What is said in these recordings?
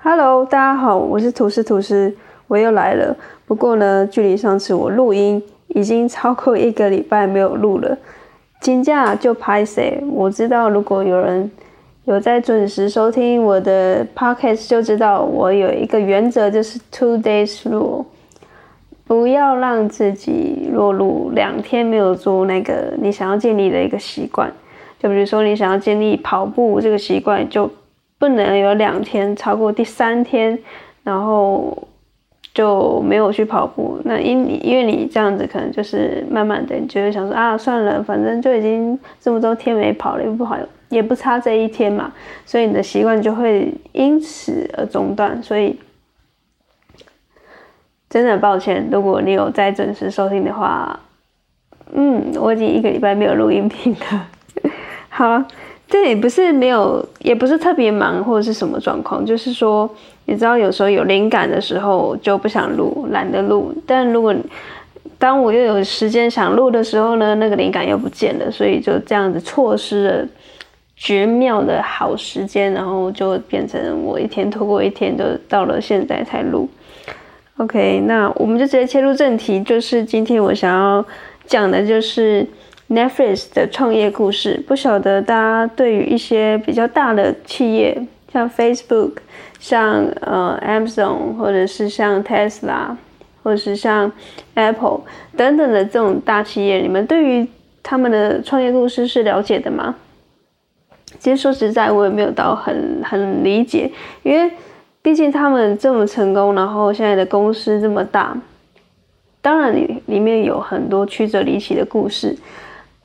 Hello，大家好，我是吐司吐司，我又来了。不过呢，距离上次我录音已经超过一个礼拜没有录了，请假就拍谁？我知道，如果有人有在准时收听我的 podcast，就知道我有一个原则，就是 two days rule，不要让自己落入两天没有做那个你想要建立的一个习惯。就比如说，你想要建立跑步这个习惯，就不能有两天超过第三天，然后就没有去跑步。那因你因为你这样子，可能就是慢慢的，你就会想说啊，算了，反正就已经这么多天没跑了，也不好，也不差这一天嘛。所以你的习惯就会因此而中断。所以真的抱歉，如果你有在准时收听的话，嗯，我已经一个礼拜没有录音频了。好。这也不是没有，也不是特别忙或者是什么状况，就是说，你知道有时候有灵感的时候就不想录，懒得录。但如果当我又有时间想录的时候呢，那个灵感又不见了，所以就这样子错失了绝妙的好时间，然后就变成我一天拖过一天，就到了现在才录。OK，那我们就直接切入正题，就是今天我想要讲的就是。Netflix 的创业故事，不晓得大家对于一些比较大的企业，像 Facebook、像呃 Amazon，或者是像 Tesla，或者是像 Apple 等等的这种大企业，你们对于他们的创业故事是了解的吗？其实说实在，我也没有到很很理解，因为毕竟他们这么成功，然后现在的公司这么大，当然里里面有很多曲折离奇的故事。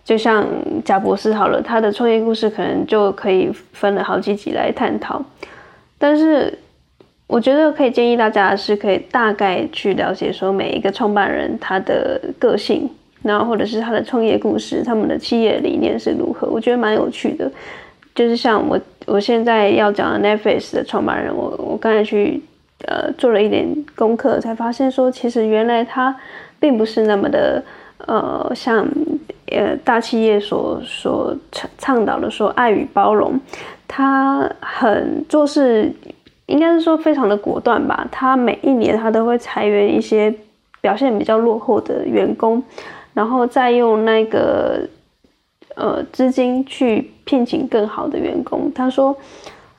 就像贾博士好了，他的创业故事可能就可以分了好几集来探讨。但是我觉得可以建议大家是可以大概去了解说每一个创办人他的个性，然后或者是他的创业故事，他们的企业理念是如何，我觉得蛮有趣的。就是像我我现在要讲的 Netflix 的创办人，我我刚才去呃做了一点功课，才发现说其实原来他并不是那么的呃像。呃，大企业所所倡倡导的说爱与包容，他很做事，应该是说非常的果断吧。他每一年他都会裁员一些表现比较落后的员工，然后再用那个呃资金去聘请更好的员工。他说，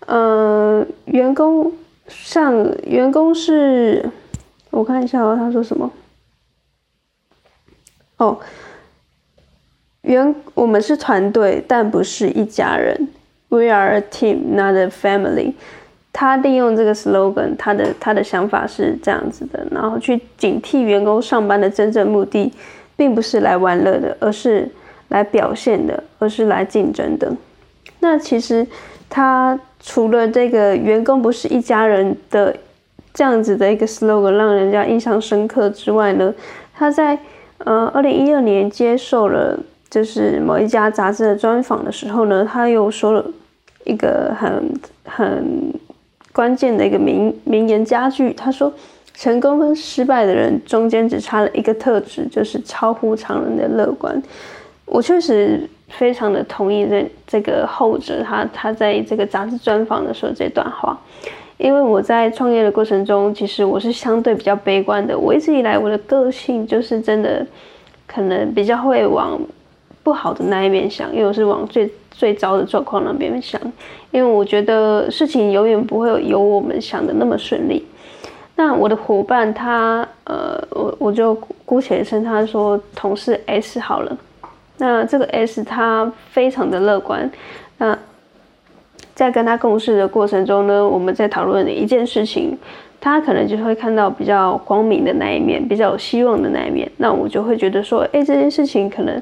呃，员工像员工是，我看一下哦，他说什么？哦。原我们是团队，但不是一家人。We are a team, not a family。他利用这个 slogan，他的他的想法是这样子的，然后去警惕员工上班的真正目的，并不是来玩乐的，而是来表现的，而是来竞争的。那其实他除了这个员工不是一家人的这样子的一个 slogan 让人家印象深刻之外呢，他在呃二零一二年接受了。就是某一家杂志的专访的时候呢，他又说了一个很很关键的一个名名言佳句。他说：“成功跟失败的人中间只差了一个特质，就是超乎常人的乐观。”我确实非常的同意这这个后者，他他在这个杂志专访的时候这段话，因为我在创业的过程中，其实我是相对比较悲观的。我一直以来我的个性就是真的可能比较会往。不好的那一面想，因为我是往最最糟的状况那边想，因为我觉得事情永远不会有我们想的那么顺利。那我的伙伴他，呃，我我就姑且称他说同事 S 好了。那这个 S 他非常的乐观。那在跟他共事的过程中呢，我们在讨论一件事情，他可能就会看到比较光明的那一面，比较有希望的那一面。那我就会觉得说，哎，这件事情可能。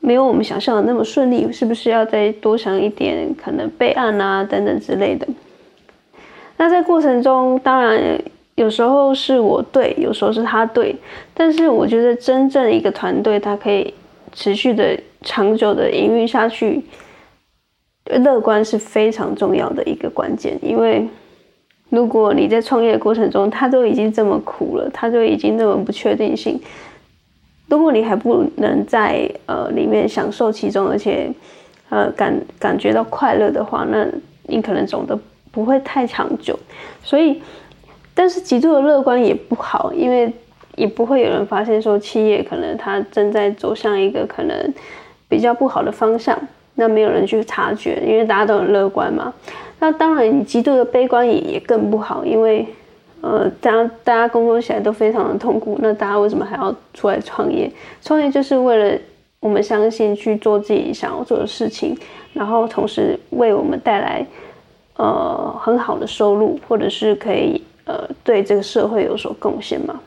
没有我们想象的那么顺利，是不是要再多想一点，可能备案啊等等之类的？那在过程中，当然有时候是我对，有时候是他对，但是我觉得真正一个团队，它可以持续的、长久的营运下去，乐观是非常重要的一个关键。因为如果你在创业过程中，他都已经这么苦了，他就已经那么不确定性。如果你还不能在呃里面享受其中，而且呃感感觉到快乐的话，那你可能走的不会太长久。所以，但是极度的乐观也不好，因为也不会有人发现说企业可能它正在走向一个可能比较不好的方向，那没有人去察觉，因为大家都很乐观嘛。那当然，你极度的悲观也也更不好，因为。呃，大家大家工作起来都非常的痛苦，那大家为什么还要出来创业？创业就是为了我们相信去做自己想要做的事情，然后同时为我们带来呃很好的收入，或者是可以呃对这个社会有所贡献嘛。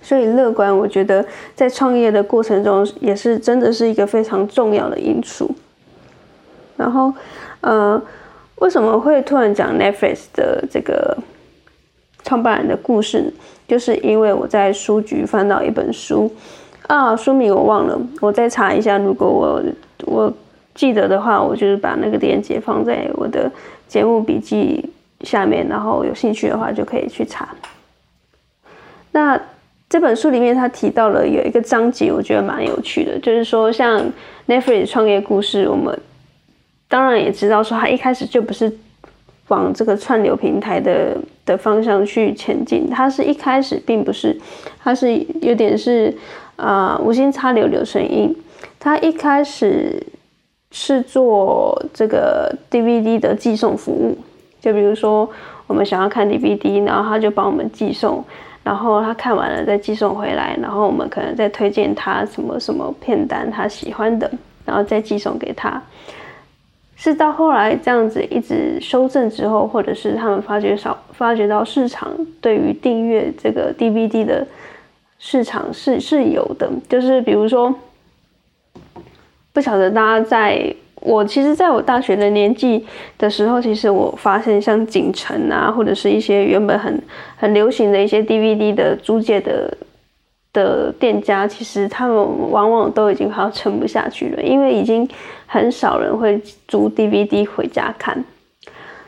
所以乐观，我觉得在创业的过程中也是真的是一个非常重要的因素。然后呃，为什么会突然讲 Netflix 的这个？创办人的故事，就是因为我在书局翻到一本书，啊，书名我忘了，我再查一下。如果我我记得的话，我就是把那个链接放在我的节目笔记下面，然后有兴趣的话就可以去查。那这本书里面他提到了有一个章节，我觉得蛮有趣的，就是说像 Netflix 创业故事，我们当然也知道说他一开始就不是。往这个串流平台的的方向去前进，它是一开始并不是，它是有点是啊无心插柳柳成荫。它一开始是做这个 DVD 的寄送服务，就比如说我们想要看 DVD，然后他就帮我们寄送，然后他看完了再寄送回来，然后我们可能再推荐他什么什么片单他喜欢的，然后再寄送给他。是到后来这样子一直修正之后，或者是他们发觉少发觉到市场对于订阅这个 DVD 的市场是是有的，就是比如说，不晓得大家在我其实在我大学的年纪的时候，其实我发现像锦城啊，或者是一些原本很很流行的一些 DVD 的租借的。的店家其实他们往往都已经快要撑不下去了，因为已经很少人会租 DVD 回家看。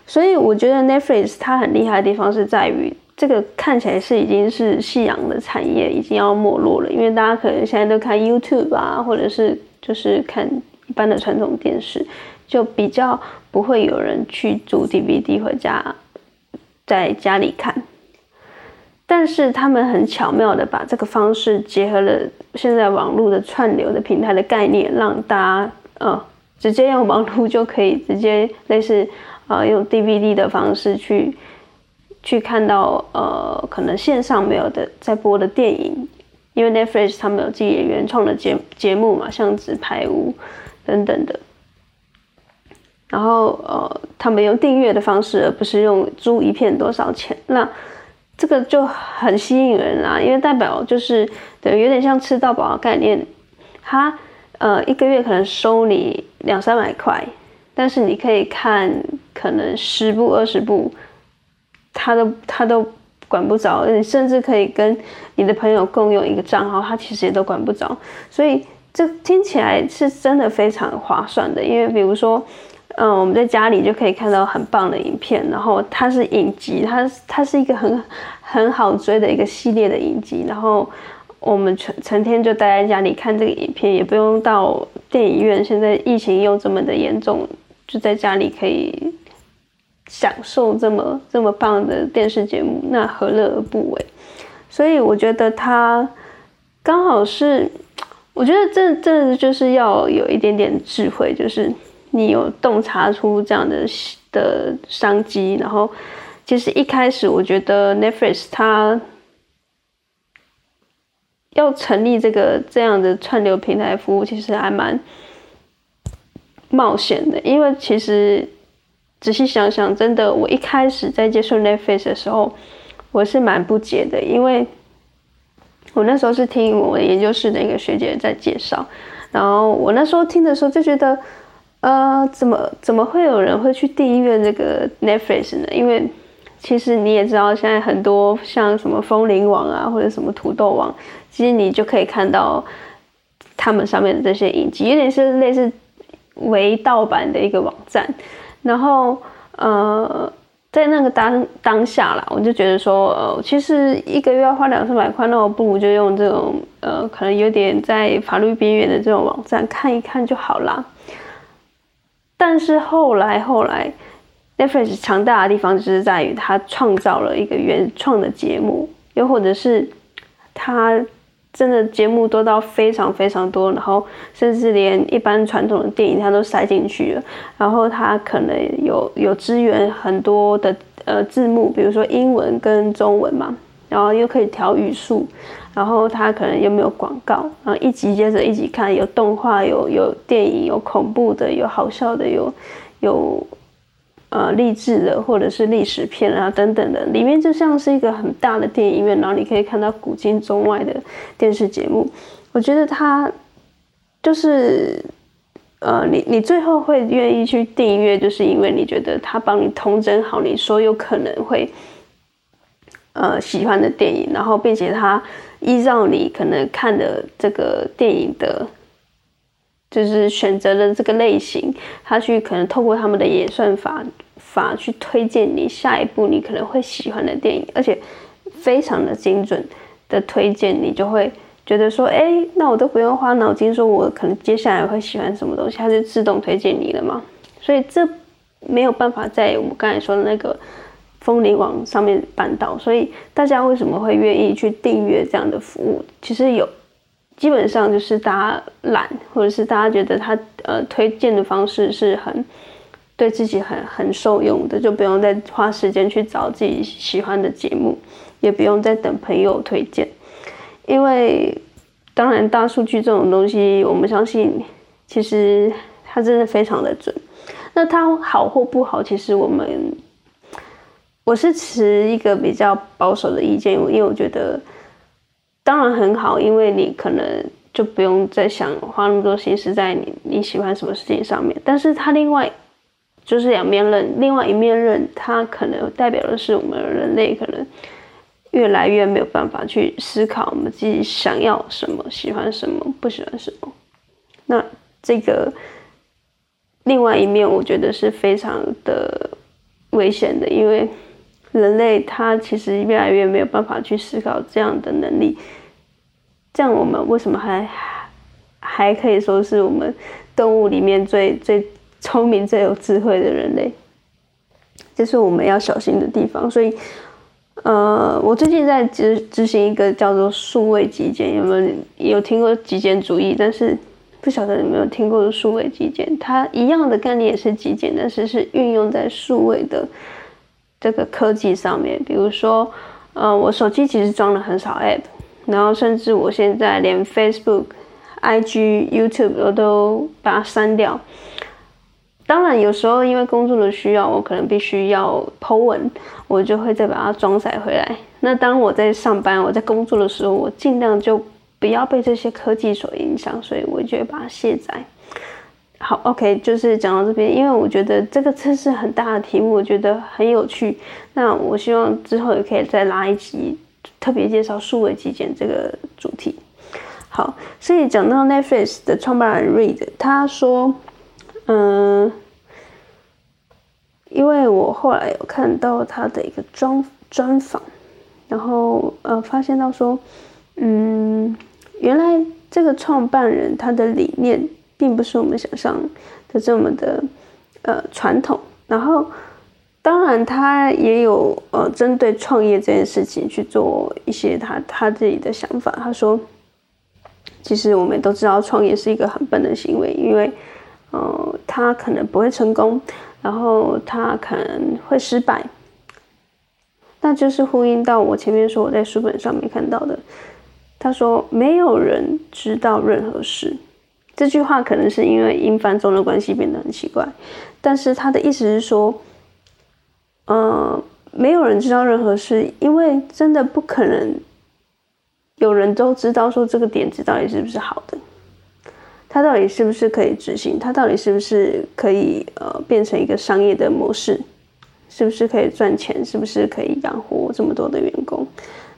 所以我觉得 Netflix 它很厉害的地方是在于，这个看起来是已经是夕阳的产业，已经要没落了。因为大家可能现在都看 YouTube 啊，或者是就是看一般的传统电视，就比较不会有人去租 DVD 回家在家里看。但是他们很巧妙的把这个方式结合了现在网络的串流的平台的概念，让大家呃直接用网络就可以直接类似呃用 DVD 的方式去去看到呃可能线上没有的在播的电影，因为 Netflix 他们有自己原创的节节目嘛，像纸牌屋等等的，然后呃他们用订阅的方式，而不是用租一片多少钱那。这个就很吸引人啦，因为代表就是对，有点像吃到饱的概念。他呃一个月可能收你两三百块，但是你可以看可能十部二十部，他都他都管不着。你甚至可以跟你的朋友共用一个账号，他其实也都管不着。所以这听起来是真的非常划算的，因为比如说。嗯，我们在家里就可以看到很棒的影片，然后它是影集，它它是一个很很好追的一个系列的影集，然后我们成成天就待在家里看这个影片，也不用到电影院。现在疫情又这么的严重，就在家里可以享受这么这么棒的电视节目，那何乐而不为？所以我觉得它刚好是，我觉得这这就是要有一点点智慧，就是。你有洞察出这样的的商机，然后其实一开始我觉得 Netflix 它要成立这个这样的串流平台服务，其实还蛮冒险的。因为其实仔细想想，真的，我一开始在接触 Netflix 的时候，我是蛮不解的，因为我那时候是听我研究室的一个学姐在介绍，然后我那时候听的时候就觉得。呃，怎么怎么会有人会去订阅这个 Netflix 呢？因为其实你也知道，现在很多像什么风铃网啊，或者什么土豆网，其实你就可以看到他们上面的这些影集，有点是类似为盗版的一个网站。然后呃，在那个当当下啦，我就觉得说，呃，其实一个月要花两三百块，那我不如就用这种呃，可能有点在法律边缘的这种网站看一看就好啦。但是后来后来 Netflix 强大的地方就是在于它创造了一个原创的节目，又或者是它真的节目多到非常非常多，然后甚至连一般传统的电影它都塞进去了。然后它可能有有支援很多的呃字幕，比如说英文跟中文嘛，然后又可以调语速，然后它可能又没有广告，然后一集接着一集看，有动画，有有电影，有恐怖的，有好笑的，有有。呃，励志的或者是历史片啊等等的，里面就像是一个很大的电影院，然后你可以看到古今中外的电视节目。我觉得它就是，呃，你你最后会愿意去订阅，就是因为你觉得它帮你通整好你所有可能会呃喜欢的电影，然后并且它依照你可能看的这个电影的。就是选择了这个类型，他去可能透过他们的演算法法去推荐你下一部你可能会喜欢的电影，而且非常的精准的推荐，你就会觉得说，哎，那我都不用花脑筋，说我可能接下来会喜欢什么东西，它就自动推荐你了嘛。所以这没有办法在我们刚才说的那个风铃网上面办到，所以大家为什么会愿意去订阅这样的服务？其实有。基本上就是大家懒，或者是大家觉得他呃推荐的方式是很对自己很很受用的，就不用再花时间去找自己喜欢的节目，也不用再等朋友推荐。因为当然大数据这种东西，我们相信其实它真的非常的准。那它好或不好，其实我们我是持一个比较保守的意见，因为我觉得。当然很好，因为你可能就不用再想花那么多心思在你你喜欢什么事情上面。但是它另外就是两面刃，另外一面刃，它可能代表的是我们人类可能越来越没有办法去思考我们自己想要什么、喜欢什么、不喜欢什么。那这个另外一面，我觉得是非常的危险的，因为。人类他其实越来越没有办法去思考这样的能力，这样我们为什么还还可以说是我们动物里面最最聪明、最有智慧的人类？这是我们要小心的地方。所以，呃，我最近在执执行一个叫做数位极简，有没有有听过极简主义？但是不晓得有没有听过数位极简？它一样的概念也是极简，但是是运用在数位的。这个科技上面，比如说，呃，我手机其实装了很少 App，然后甚至我现在连 Facebook、IG、YouTube 我都把它删掉。当然，有时候因为工作的需要，我可能必须要 Po 文，我就会再把它装载回来。那当我在上班、我在工作的时候，我尽量就不要被这些科技所影响，所以我就会把它卸载。好，OK，就是讲到这边，因为我觉得这个真是很大的题目，我觉得很有趣。那我希望之后也可以再拉一集，特别介绍数位极简这个主题。好，所以讲到 Netflix 的创办人 Reed，他说，嗯，因为我后来有看到他的一个专专访，然后呃，发现到说，嗯，原来这个创办人他的理念。并不是我们想象的这么的呃传统，然后当然他也有呃针对创业这件事情去做一些他他自己的想法。他说，其实我们都知道创业是一个很笨的行为，因为呃他可能不会成功，然后他可能会失败，那就是呼应到我前面说我在书本上面看到的。他说，没有人知道任何事。这句话可能是因为英翻中的关系变得很奇怪，但是他的意思是说，呃，没有人知道任何事，因为真的不可能有人都知道说这个点子到底是不是好的，它到底是不是可以执行，它到底是不是可以呃变成一个商业的模式，是不是可以赚钱，是不是可以养活这么多的员工？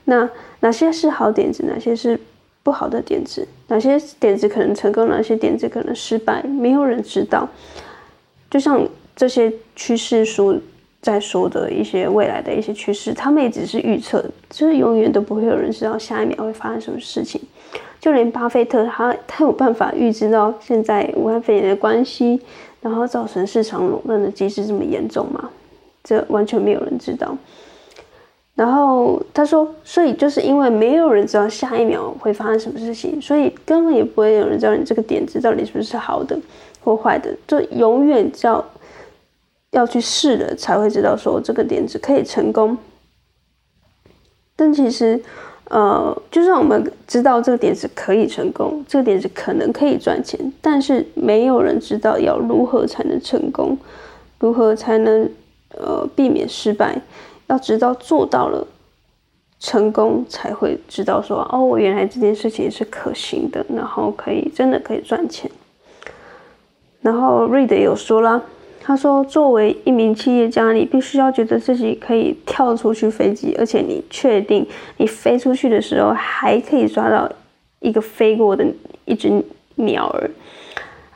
那哪些是好点子，哪些是？不好的点子，哪些点子可能成功，哪些点子可能失败，没有人知道。就像这些趋势书在说的一些未来的一些趋势，他们也只是预测，就是永远都不会有人知道下一秒会发生什么事情。就连巴菲特，他他有办法预知到现在武汉肺炎的关系，然后造成市场垄断的机制这么严重吗？这完全没有人知道。然后他说，所以就是因为没有人知道下一秒会发生什么事情，所以根本也不会有人知道你这个点子到底是不是好的或坏的。就永远要要去试了，才会知道说这个点子可以成功。但其实，呃，就算我们知道这个点子可以成功，这个点子可能可以赚钱，但是没有人知道要如何才能成功，如何才能呃避免失败。要知道做到了成功，才会知道说哦，我原来这件事情是可行的，然后可以真的可以赚钱。然后瑞德有说了，他说作为一名企业家，你必须要觉得自己可以跳出去飞机，而且你确定你飞出去的时候还可以抓到一个飞过的一只鸟儿。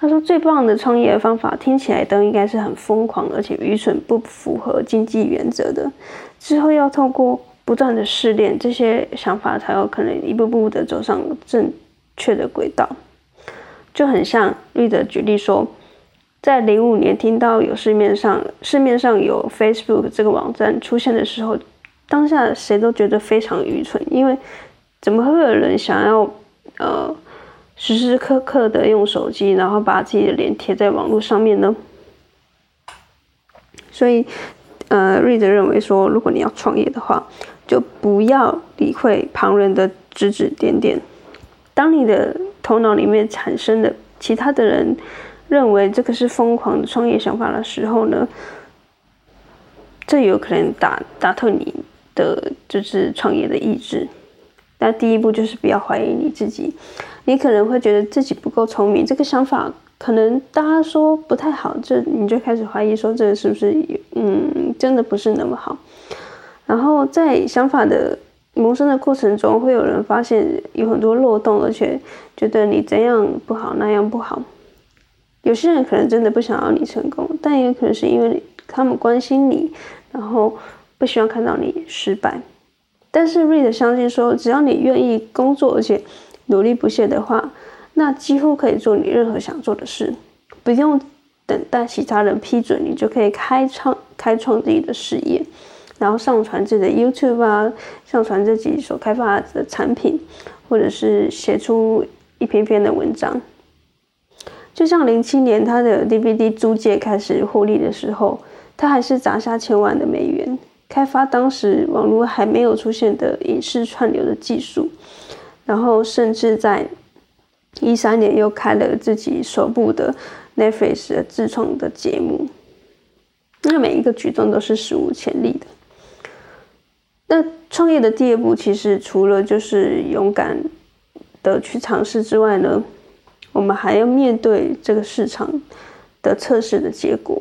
他说：“最棒的创业方法听起来都应该是很疯狂，而且愚蠢，不符合经济原则的。之后要透过不断的试炼，这些想法才有可能一步步的走上正确的轨道。就很像绿的举例说，在零五年听到有市面上市面上有 Facebook 这个网站出现的时候，当下谁都觉得非常愚蠢，因为怎么会有人想要呃？”时时刻刻的用手机，然后把自己的脸贴在网络上面呢。所以，呃，瑞德认为说，如果你要创业的话，就不要理会旁人的指指点点。当你的头脑里面产生的其他的人认为这个是疯狂的创业想法的时候呢，这有可能打打透你的就是创业的意志。那第一步就是不要怀疑你自己。你可能会觉得自己不够聪明，这个想法可能大家说不太好，这你就开始怀疑说这是不是嗯真的不是那么好。然后在想法的萌生的过程中，会有人发现有很多漏洞，而且觉得你怎样不好那样不好。有些人可能真的不想要你成功，但也可能是因为他们关心你，然后不希望看到你失败。但是瑞德相信说，只要你愿意工作，而且努力不懈的话，那几乎可以做你任何想做的事，不用等待其他人批准，你就可以开创开创自己的事业，然后上传自己的 YouTube 啊，上传自己所开发的产品，或者是写出一篇篇的文章。就像零七年他的 DVD 租借开始获利的时候，他还是砸下千万的美元开发当时网络还没有出现的影视串流的技术。然后，甚至在一三年又开了自己首部的 Netflix 的自创的节目，那每一个举动都是史无前例的。那创业的第二步，其实除了就是勇敢的去尝试之外呢，我们还要面对这个市场的测试的结果。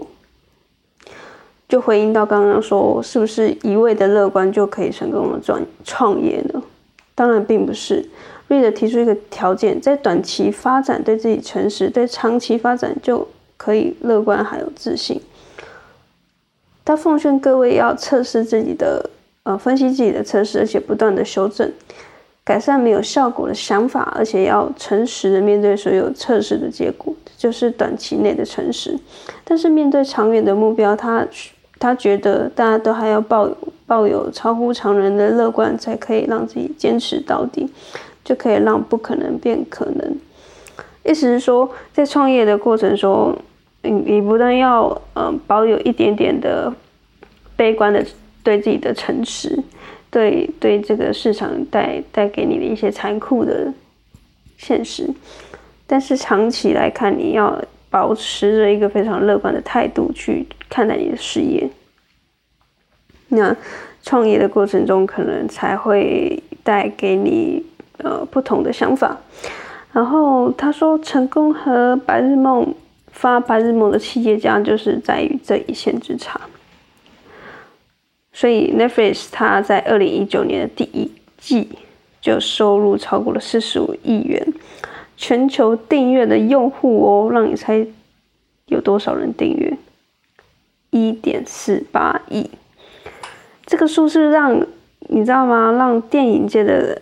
就回应到刚刚说，是不是一味的乐观就可以成功的创创业呢？当然并不是，瑞德提出一个条件，在短期发展对自己诚实，在长期发展就可以乐观还有自信。他奉劝各位要测试自己的，呃，分析自己的测试，而且不断的修正，改善没有效果的想法，而且要诚实的面对所有测试的结果，就是短期内的诚实。但是面对长远的目标，他他觉得大家都还要抱有。抱有超乎常人的乐观，才可以让自己坚持到底，就可以让不可能变可能。意思是说，在创业的过程中，你你不但要嗯保有一点点的悲观的对自己的诚实，对对这个市场带带给你的一些残酷的现实，但是长期来看，你要保持着一个非常乐观的态度去看待你的事业。那创业的过程中，可能才会带给你呃不同的想法。然后他说，成功和白日梦发白日梦的企业家，就是在于这一线之差。所以 Netflix 它在二零一九年的第一季就收入超过了四十五亿元，全球订阅的用户哦，让你猜有多少人订阅？一点四八亿。这个数字让你知道吗？让电影界的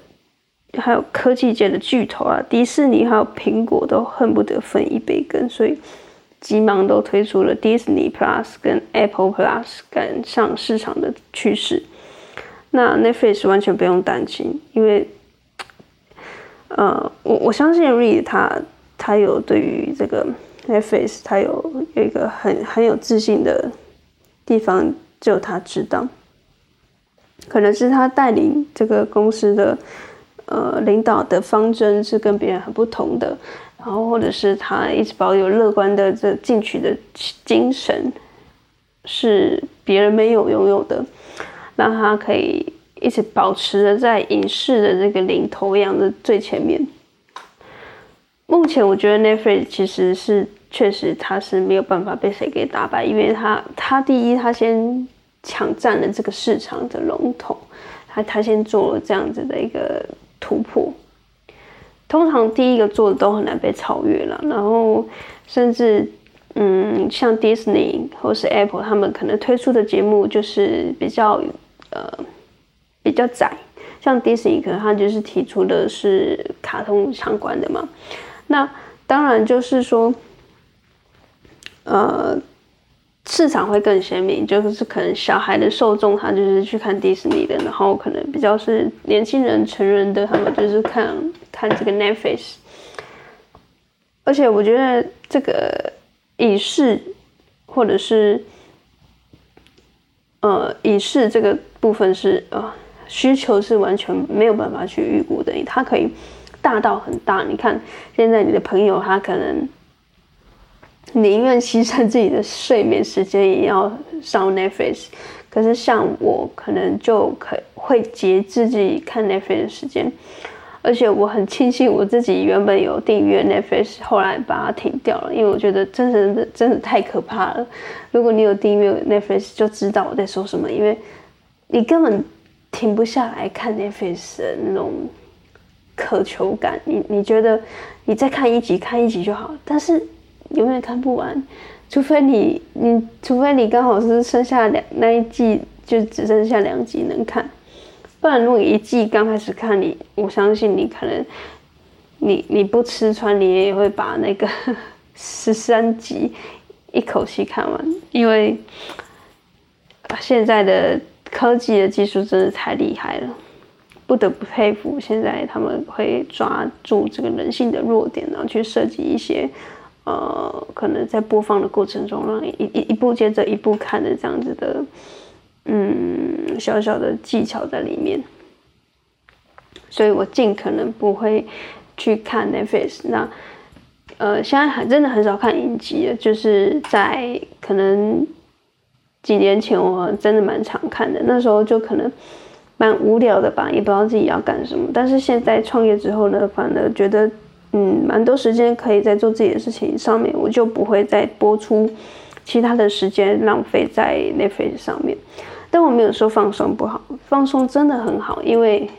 还有科技界的巨头啊，迪士尼还有苹果都恨不得分一杯羹。所以急忙都推出了 Disney Plus 跟 Apple Plus 赶上市场的趋势。那 Netflix 完全不用担心，因为，呃，我我相信 Reed 他他有对于这个 Netflix 他有有一个很很有自信的地方，只有他知道。可能是他带领这个公司的呃领导的方针是跟别人很不同的。然后，或者是他一直保有乐观的这进取的精神，是别人没有拥有的，让他可以一直保持着在影视的这个领头羊的最前面。目前，我觉得 Netflix 其实是确实他是没有办法被谁给打败，因为他他第一，他先抢占了这个市场的龙头，他他先做了这样子的一个突破。通常第一个做的都很难被超越了，然后甚至嗯，像 Disney 或是 Apple，他们可能推出的节目就是比较呃比较窄，像 Disney 可能他就是提出的是卡通相关的嘛，那当然就是说呃。市场会更鲜明，就是可能小孩的受众他就是去看迪士尼的，然后可能比较是年轻人、成人的，他们就是看看这个 Netflix。而且我觉得这个影视或者是呃影视这个部分是呃需求是完全没有办法去预估的，它可以大到很大。你看现在你的朋友他可能。宁愿牺牲自己的睡眠时间也要上 Netflix，可是像我可能就可会节自己看 Netflix 的时间，而且我很庆幸我自己原本有订阅 Netflix，后来把它停掉了，因为我觉得真的真的太可怕了。如果你有订阅 Netflix，就知道我在说什么，因为你根本停不下来看 Netflix 的那种渴求感。你你觉得你再看一集看一集就好，但是。永远看不完，除非你你除非你刚好是剩下两那一季就只剩下两集能看，不然如果一季刚开始看你，我相信你可能你你不吃穿，你也会把那个 十三集一口气看完，因为现在的科技的技术真的太厉害了，不得不佩服现在他们会抓住这个人性的弱点，然后去设计一些。呃，可能在播放的过程中，让一一一部接着一部看的这样子的，嗯，小小的技巧在里面，所以我尽可能不会去看 Netflix。那呃，现在还真的很少看影集了，就是在可能几年前我真的蛮常看的，那时候就可能蛮无聊的吧，也不知道自己要干什么。但是现在创业之后呢，反而觉得。嗯，蛮多时间可以在做自己的事情上面，我就不会再播出其他的时间浪费在 Netflix 上面。但我没有说放松不好，放松真的很好，因为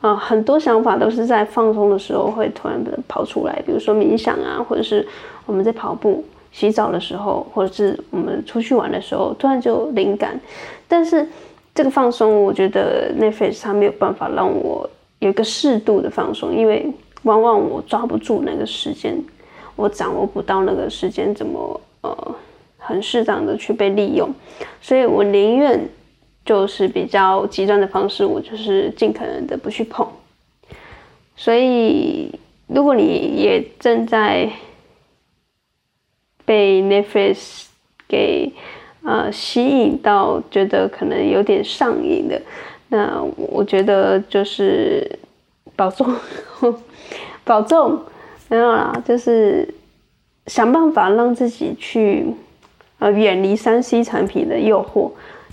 啊，很多想法都是在放松的时候会突然的跑出来，比如说冥想啊，或者是我们在跑步、洗澡的时候，或者是我们出去玩的时候，突然就灵感。但是这个放松，我觉得 Netflix 它没有办法让我有一个适度的放松，因为。往往我抓不住那个时间，我掌握不到那个时间怎么呃很适当的去被利用，所以我宁愿就是比较极端的方式，我就是尽可能的不去碰。所以如果你也正在被 Netflix 给呃吸引到，觉得可能有点上瘾的，那我觉得就是保重。保重，没有啦，就是想办法让自己去呃远离三 C 产品的诱惑，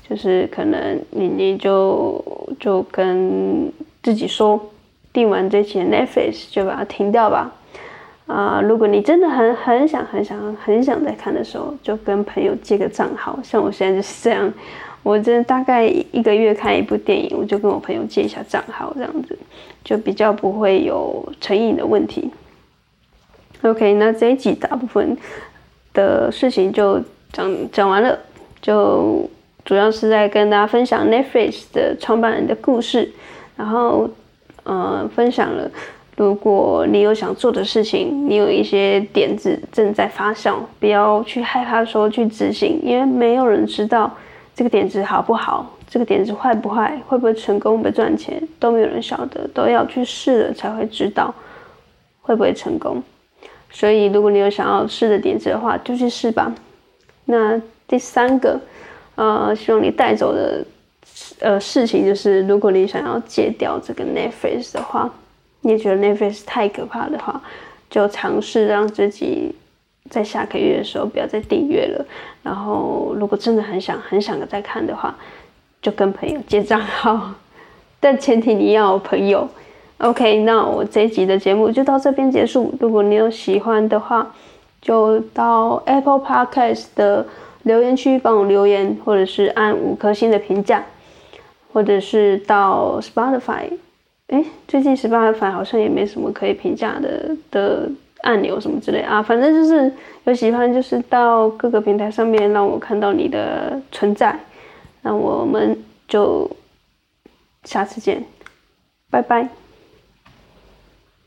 就是可能你你就就跟自己说，订完这期 Netflix 就把它停掉吧。啊，如果你真的很很想很想很想再看的时候，就跟朋友借个账号，像我现在就是这样。我这大概一个月看一部电影，我就跟我朋友借一下账号，这样子就比较不会有成瘾的问题。OK，那这一集大部分的事情就讲讲完了，就主要是在跟大家分享 Netflix 的创办人的故事，然后呃分享了如果你有想做的事情，你有一些点子正在发酵，不要去害怕说去执行，因为没有人知道这个点子好不好，这个点子坏不坏，会不会成功，不赚钱，都没有人晓得，都要去试了才会知道会不会成功。所以，如果你有想要试的点子的话，就去试吧。那第三个，呃，希望你带走的呃事情就是，如果你想要戒掉这个 Netflix 的话。你觉得 Netflix 太可怕的话，就尝试让自己在下个月的时候不要再订阅了。然后，如果真的很想很想再看的话，就跟朋友借账号，但前提你要有朋友。OK，那我这一集的节目就到这边结束。如果你有喜欢的话，就到 Apple Podcast 的留言区帮我留言，或者是按五颗星的评价，或者是到 Spotify。哎，最近 Spotify 好像也没什么可以评价的的按钮什么之类啊，反正就是有喜欢，就是到各个平台上面让我看到你的存在，那我们就下次见，拜拜。